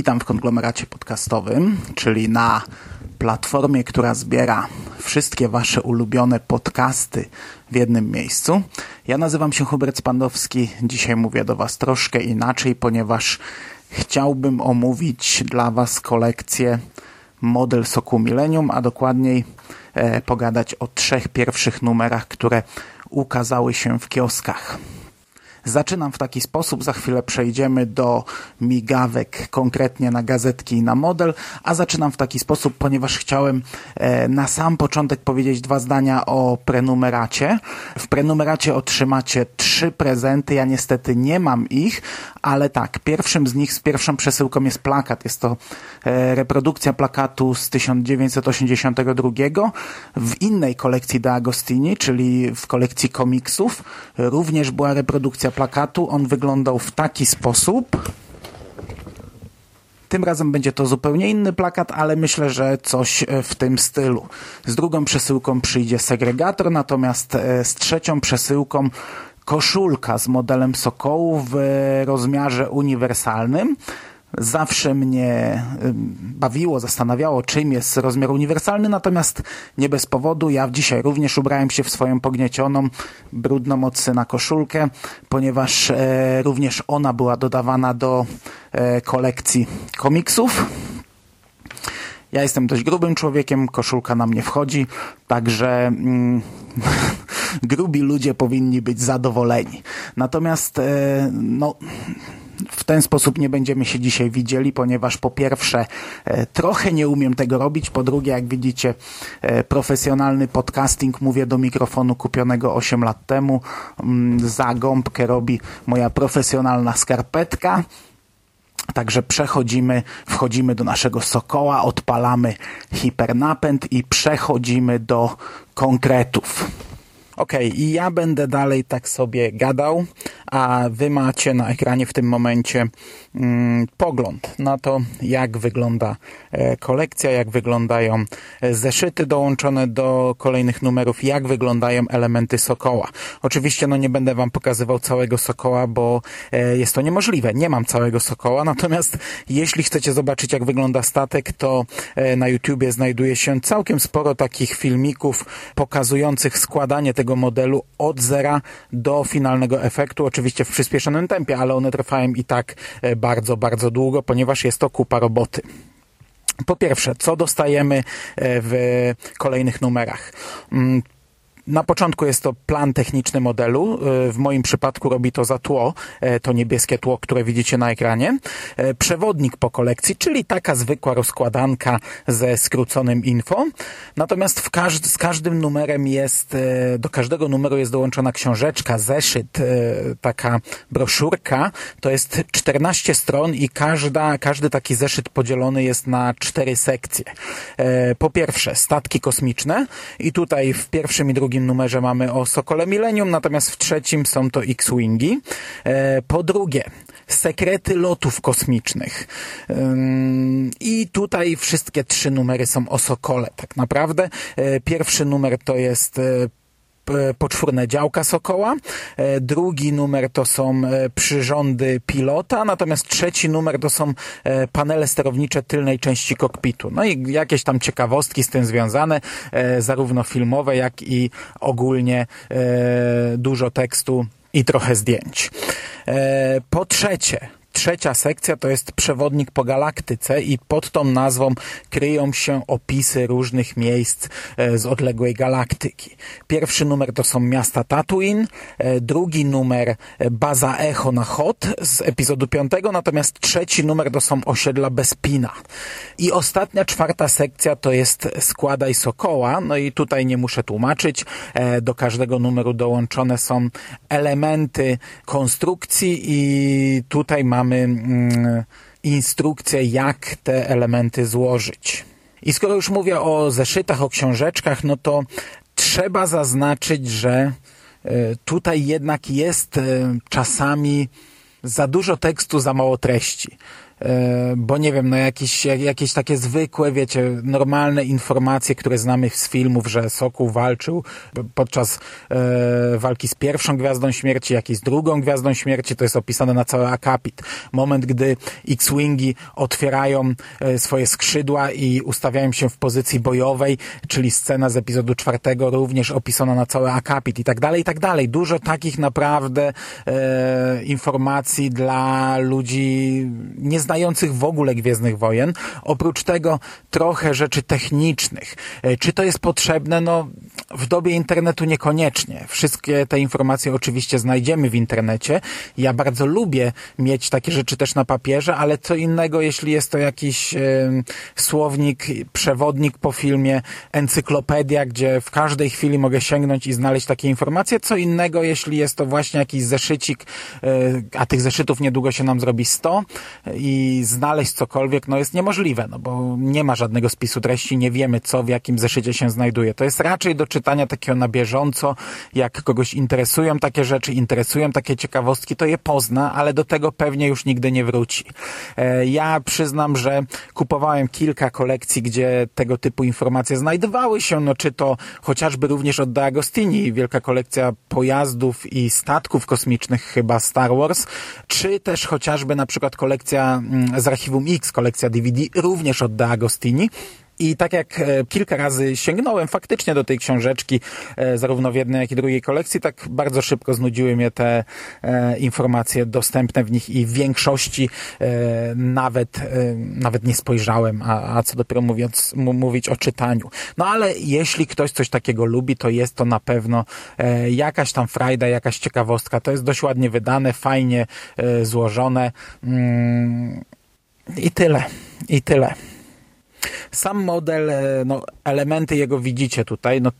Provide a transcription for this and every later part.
Witam w konglomeracie podcastowym, czyli na platformie, która zbiera wszystkie Wasze ulubione podcasty w jednym miejscu. Ja nazywam się Hubert Spandowski. Dzisiaj mówię do Was troszkę inaczej, ponieważ chciałbym omówić dla Was kolekcję model Soku Millennium, a dokładniej e, pogadać o trzech pierwszych numerach, które ukazały się w kioskach. Zaczynam w taki sposób, za chwilę przejdziemy do migawek, konkretnie na gazetki i na model, a zaczynam w taki sposób, ponieważ chciałem e, na sam początek powiedzieć dwa zdania o prenumeracie. W prenumeracie otrzymacie trzy prezenty, ja niestety nie mam ich, ale tak, pierwszym z nich, z pierwszą przesyłką jest plakat. Jest to e, reprodukcja plakatu z 1982 w innej kolekcji De Agostini, czyli w kolekcji komiksów. Również była reprodukcja plakatu. On wyglądał w taki sposób. Tym razem będzie to zupełnie inny plakat, ale myślę, że coś e, w tym stylu. Z drugą przesyłką przyjdzie segregator, natomiast e, z trzecią przesyłką koszulka z modelem Sokołu w rozmiarze uniwersalnym. Zawsze mnie bawiło, zastanawiało, czym jest rozmiar uniwersalny, natomiast nie bez powodu. Ja dzisiaj również ubrałem się w swoją pogniecioną, brudną od syna koszulkę, ponieważ e, również ona była dodawana do e, kolekcji komiksów. Ja jestem dość grubym człowiekiem, koszulka na mnie wchodzi, także mm, grubi ludzie powinni być zadowoleni. Natomiast e, no w ten sposób nie będziemy się dzisiaj widzieli, ponieważ po pierwsze e, trochę nie umiem tego robić, po drugie jak widzicie e, profesjonalny podcasting mówię do mikrofonu kupionego 8 lat temu, mm, za gąbkę robi moja profesjonalna skarpetka. Także przechodzimy, wchodzimy do naszego sokoła, odpalamy hipernapęd i przechodzimy do konkretów. Ok, i ja będę dalej tak sobie gadał, a wy macie na ekranie w tym momencie mm, pogląd na to, jak wygląda e, kolekcja, jak wyglądają e, zeszyty dołączone do kolejnych numerów, jak wyglądają elementy Sokoła. Oczywiście no nie będę wam pokazywał całego Sokoła, bo e, jest to niemożliwe. Nie mam całego Sokoła, natomiast jeśli chcecie zobaczyć, jak wygląda statek, to na YouTubie znajduje się całkiem sporo takich filmików pokazujących składanie tego modelu od zera do finalnego efektu, oczywiście w przyspieszonym tempie, ale one trwają i tak e, bardzo, bardzo długo, ponieważ jest to kupa roboty. Po pierwsze, co dostajemy e, w kolejnych numerach? Na początku jest to plan techniczny modelu. W moim przypadku robi to za tło, e, to niebieskie tło, które widzicie na ekranie. E, przewodnik po kolekcji, czyli taka zwykła rozkładanka ze skróconym info. Natomiast w każd z każdym numerem jest, e, do każdego numeru jest dołączona książeczka, zeszyt, taka broszurka. To jest 14 stron i każda, każdy taki zeszyt podzielony jest na cztery sekcje. Po pierwsze, statki kosmiczne i tutaj w pierwszym i drugim drugim numerze mamy o Sokole Millennium, natomiast w trzecim są to X-Wingi. E, po drugie, sekrety lotów kosmicznych. I tutaj wszystkie trzy numery są o Sokole, tak naprawdę. E, pierwszy numer to jest e, poczwórne działka Sokoła. E, drugi numer to są e, przyrządy pilota, natomiast trzeci numer to są e, panele sterownicze tylnej części kokpitu. No i jakieś tam ciekawostki z tym związane, zarówno filmowe, jak i ogólnie dużo tekstu i trochę zdjęć. Po trzecie, Trzecia sekcja to jest przewodnik po galaktyce i pod tą nazwą kryją się opisy różnych miejsc e, z odległej galaktyki. Pierwszy numer to są miasta Tatooine, e, drugi numer e, baza Echo na Hot z epizodu piątego, natomiast trzeci numer to są osiedla Bespina. I ostatnia, czwarta sekcja to jest Składaj Sokoła, no i tutaj nie muszę tłumaczyć, do każdego numeru dołączone są elementy konstrukcji i tutaj mamy mamy mm, instrukcję, jak te elementy złożyć. I skoro już mówię o zeszytach, o książeczkach, no to trzeba zaznaczyć, że e, tutaj jednak jest e, czasami za dużo tekstu, za mało treści. E, bo nie wiem, no jakieś, jakieś takie zwykłe, wiecie, normalne informacje, które znamy z filmów, że Sokół walczył podczas e, walki z pierwszą Gwiazdą Śmierci, jak i z drugą Gwiazdą Śmierci, to jest opisane na cały akapit. Moment, gdy X-Wingi otwierają e, swoje skrzydła i ustawiają się w pozycji bojowej, czyli scena z epizodu czwartego, również opisana na cały akapit i tak dalej, i tak dalej. Dużo takich naprawdę e, informacji dla ludzi nie znających w ogóle Gwiezdnych Wojen. Oprócz tego trochę rzeczy technicznych. E, czy to jest potrzebne? No, w dobie internetu niekoniecznie. Wszystkie te informacje oczywiście znajdziemy w internecie. Ja bardzo lubię mieć takie rzeczy też na papierze, ale co innego, jeśli jest to jakiś e, słownik, przewodnik po filmie, encyklopedia, gdzie w każdej chwili mogę sięgnąć i znaleźć takie informacje. Co innego, jeśli jest to właśnie jakiś zeszycik, e, a tych zeszytów niedługo się nam zrobi 100 i znaleźć cokolwiek, no jest niemożliwe, no bo nie ma żadnego spisu treści, nie wiemy co, w jakim zeszycie się znajduje. To jest raczej do czytania takiego na bieżąco, jak kogoś interesują takie rzeczy, interesują takie ciekawostki, to je pozna, ale do tego pewnie już nigdy nie wróci. E, ja przyznam, że kupowałem kilka kolekcji, gdzie tego typu informacje znajdowały się, no czy to chociażby również od D'Agostini, wielka kolekcja pojazdów i statków kosmicznych chyba Star Wars, czy też chociażby na przykład kolekcja z archiwum X, kolekcja DVD, również od D'Agostini. I tak jak e, kilka razy sięgnąłem faktycznie do tej książeczki, e, zarówno w jednej, jak i drugiej kolekcji, tak bardzo szybko znudziły mnie te e, informacje dostępne w nich i w większości nawet, nawet nie spojrzałem, a, a co dopiero mówiąc, mówić o czytaniu. No ale jeśli ktoś coś takiego lubi, to jest to na pewno jakaś tam frajda, jakaś ciekawostka. To jest dość ładnie wydane, fajnie złożone. Mm, I tyle. I tyle. Sam model, e, no, elementy jego widzicie tutaj, no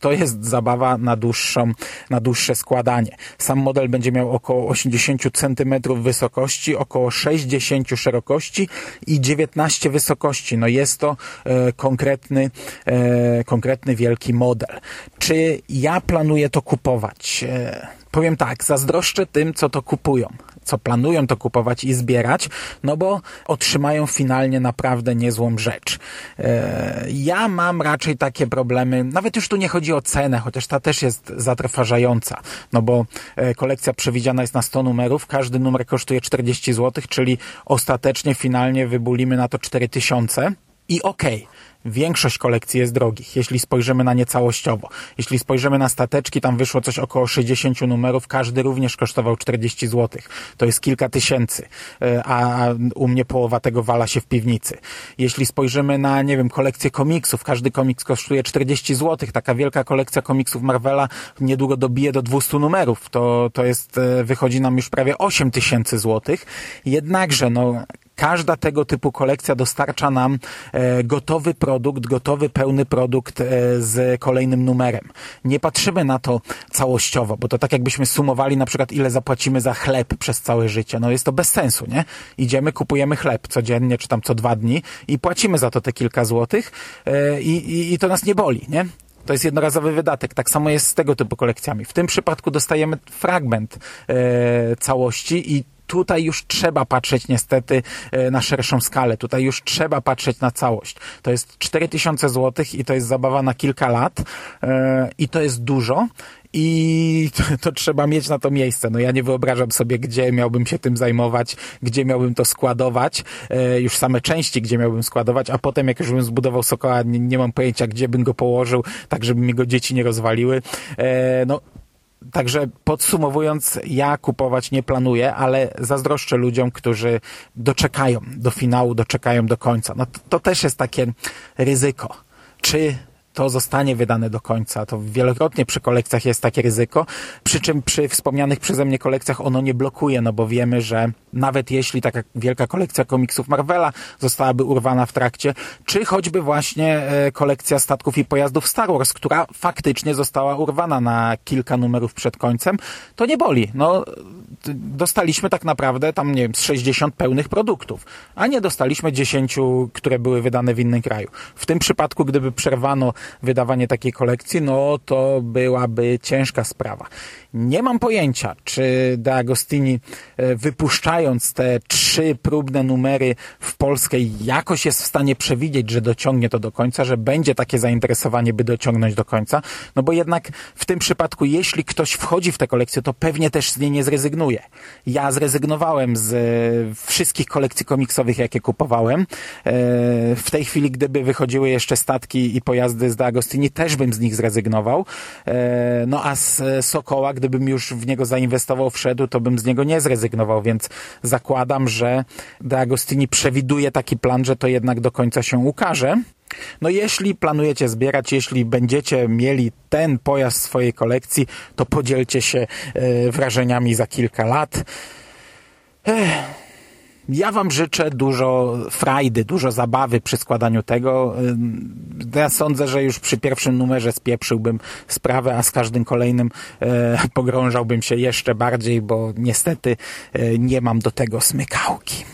to jest zabawa na, dłuższą, na dłuższe składanie. Sam model będzie miał około 80 cm wysokości, około 60 szerokości i 19 wysokości. No jest to e, konkretny, e, konkretny wielki model. Czy ja planuję to kupować? E, powiem tak, zazdroszczę tym, co to kupują co planują to kupować i zbierać, no bo otrzymają finalnie naprawdę niezłą rzecz. E, ja mam raczej takie problemy, nawet już tu nie chodzi o cenę, chociaż ta też jest zatrważająca, no bo e, kolekcja przewidziana jest na 100 numerów, każdy numer kosztuje 40 zł, czyli ostatecznie finalnie wybulimy na to 4000 i okej, okay Większość kolekcji jest drogich, jeśli spojrzymy na nie całościowo. Jeśli spojrzymy na stateczki, tam wyszło coś około 60 numerów, każdy również kosztował 40 zł. To jest kilka tysięcy, e, a u mnie połowa tego wala się w piwnicy. Jeśli spojrzymy na, nie wiem, kolekcję komiksów, każdy komiks kosztuje 40 zł. Taka wielka kolekcja komiksów Marvela niedługo dobije do 200 numerów. To, to jest, e, wychodzi nam już prawie 8 tysięcy złotych. Jednakże, no, każda tego typu kolekcja dostarcza nam e, gotowy produkt, gotowy, pełny produkt e, z kolejnym numerem. Nie patrzymy na to całościowo, bo to tak jakbyśmy sumowali na przykład ile zapłacimy za chleb przez całe życie. No jest to bez sensu, nie? Idziemy, kupujemy chleb codziennie, czy tam co dwa dni i płacimy za to te kilka złotych e, i, i, i to nas nie boli, nie? To jest jednorazowy wydatek. Tak samo jest z tego typu kolekcjami. W tym przypadku dostajemy fragment e, całości i tutaj już trzeba patrzeć niestety e, na szerszą skalę. Tutaj już trzeba patrzeć na całość. To jest 4000 zł i to jest zabawa na kilka lat e, i to jest dużo i to, to, trzeba mieć na to miejsce. No ja nie wyobrażam sobie, gdzie miałbym się tym zajmować, gdzie miałbym to składować, e, już same części, gdzie miałbym składować, a potem jak już bym zbudował Sokoła, nie, nie mam pojęcia, gdzie bym go położył, tak żeby mi go dzieci nie rozwaliły. E, no Także podsumowując, ja kupować nie planuję, ale zazdroszczę ludziom, którzy doczekają do finału, doczekają do końca. No to, to też jest takie ryzyko. Czy to zostanie wydane do końca. To wielokrotnie przy kolekcjach jest takie ryzyko, przy czym przy wspomnianych przeze mnie kolekcjach ono nie blokuje, no bo wiemy, że nawet jeśli taka wielka kolekcja komiksów Marvela zostałaby urwana w trakcie, czy choćby właśnie e, kolekcja statków i pojazdów Star Wars, która faktycznie została urwana na kilka numerów przed końcem, to nie boli. No, dostaliśmy tak naprawdę tam, nie wiem, z 60 pełnych produktów, a nie dostaliśmy 10, które były wydane w innym kraju. W tym przypadku, gdyby przerwano wydawanie takiej kolekcji, no to byłaby ciężka sprawa. Nie mam pojęcia, czy De Agostini e, wypuszczając te trzy próbne numery w Polskę jakoś jest w stanie przewidzieć, że dociągnie to do końca, że będzie takie zainteresowanie, by dociągnąć do końca. No bo jednak w tym przypadku, jeśli ktoś wchodzi w tę kolekcję, to pewnie też z niej nie zrezygnuje. Ja zrezygnowałem z e, wszystkich kolekcji komiksowych, jakie kupowałem. E, w tej chwili, gdyby wychodziły jeszcze statki i pojazdy z De Agostini, też bym z nich zrezygnował. No a z Sokoła, gdybym już w niego zainwestował, wszedł, to bym z niego nie zrezygnował, więc zakładam, że De Agostini przewiduje taki plan, że to jednak do końca się ukaże. No jeśli planujecie zbierać, jeśli będziecie mieli ten pojazd w swojej kolekcji, to podzielcie się e, wrażeniami za kilka lat. Ech. Ja Wam życzę dużo frajdy, dużo zabawy przy składaniu tego. Ja sądzę, że już przy pierwszym numerze spieprzyłbym sprawę, a z każdym kolejnym e, pogrążałbym się jeszcze bardziej, bo niestety e, nie mam do tego smykałki.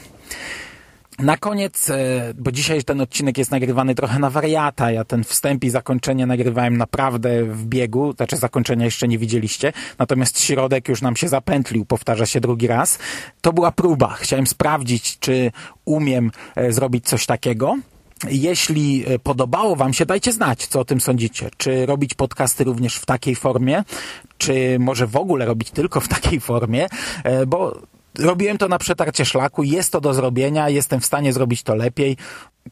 Na koniec, e, bo dzisiaj ten odcinek jest nagrywany trochę na wariata, ja ten wstęp i zakończenie nagrywałem naprawdę w biegu, znaczy zakończenia jeszcze nie widzieliście, natomiast środek już nam się zapętlił, powtarza się drugi raz. To była próba, chciałem sprawdzić, czy umiem e, zrobić coś takiego. Jeśli e, podobało Wam się, dajcie znać, co o tym sądzicie. Czy robić podcasty również w takiej formie, czy może w ogóle robić tylko w takiej formie, bo robiłem to na przetarcie szlaku, jest to do zrobienia, jestem w stanie zrobić to lepiej.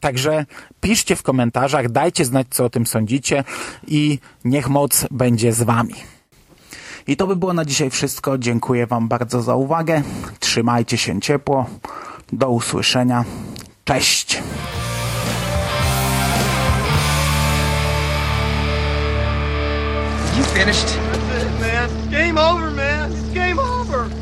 Także piszcie w komentarzach, dajcie znać, co o tym sądzicie i niech moc będzie z Wami. I to by było na dzisiaj wszystko. Dziękuję Wam bardzo za uwagę. Trzymajcie się ciepło. Do usłyszenia. Cześć. You finished? That's it, man. Game over, man. It's game over.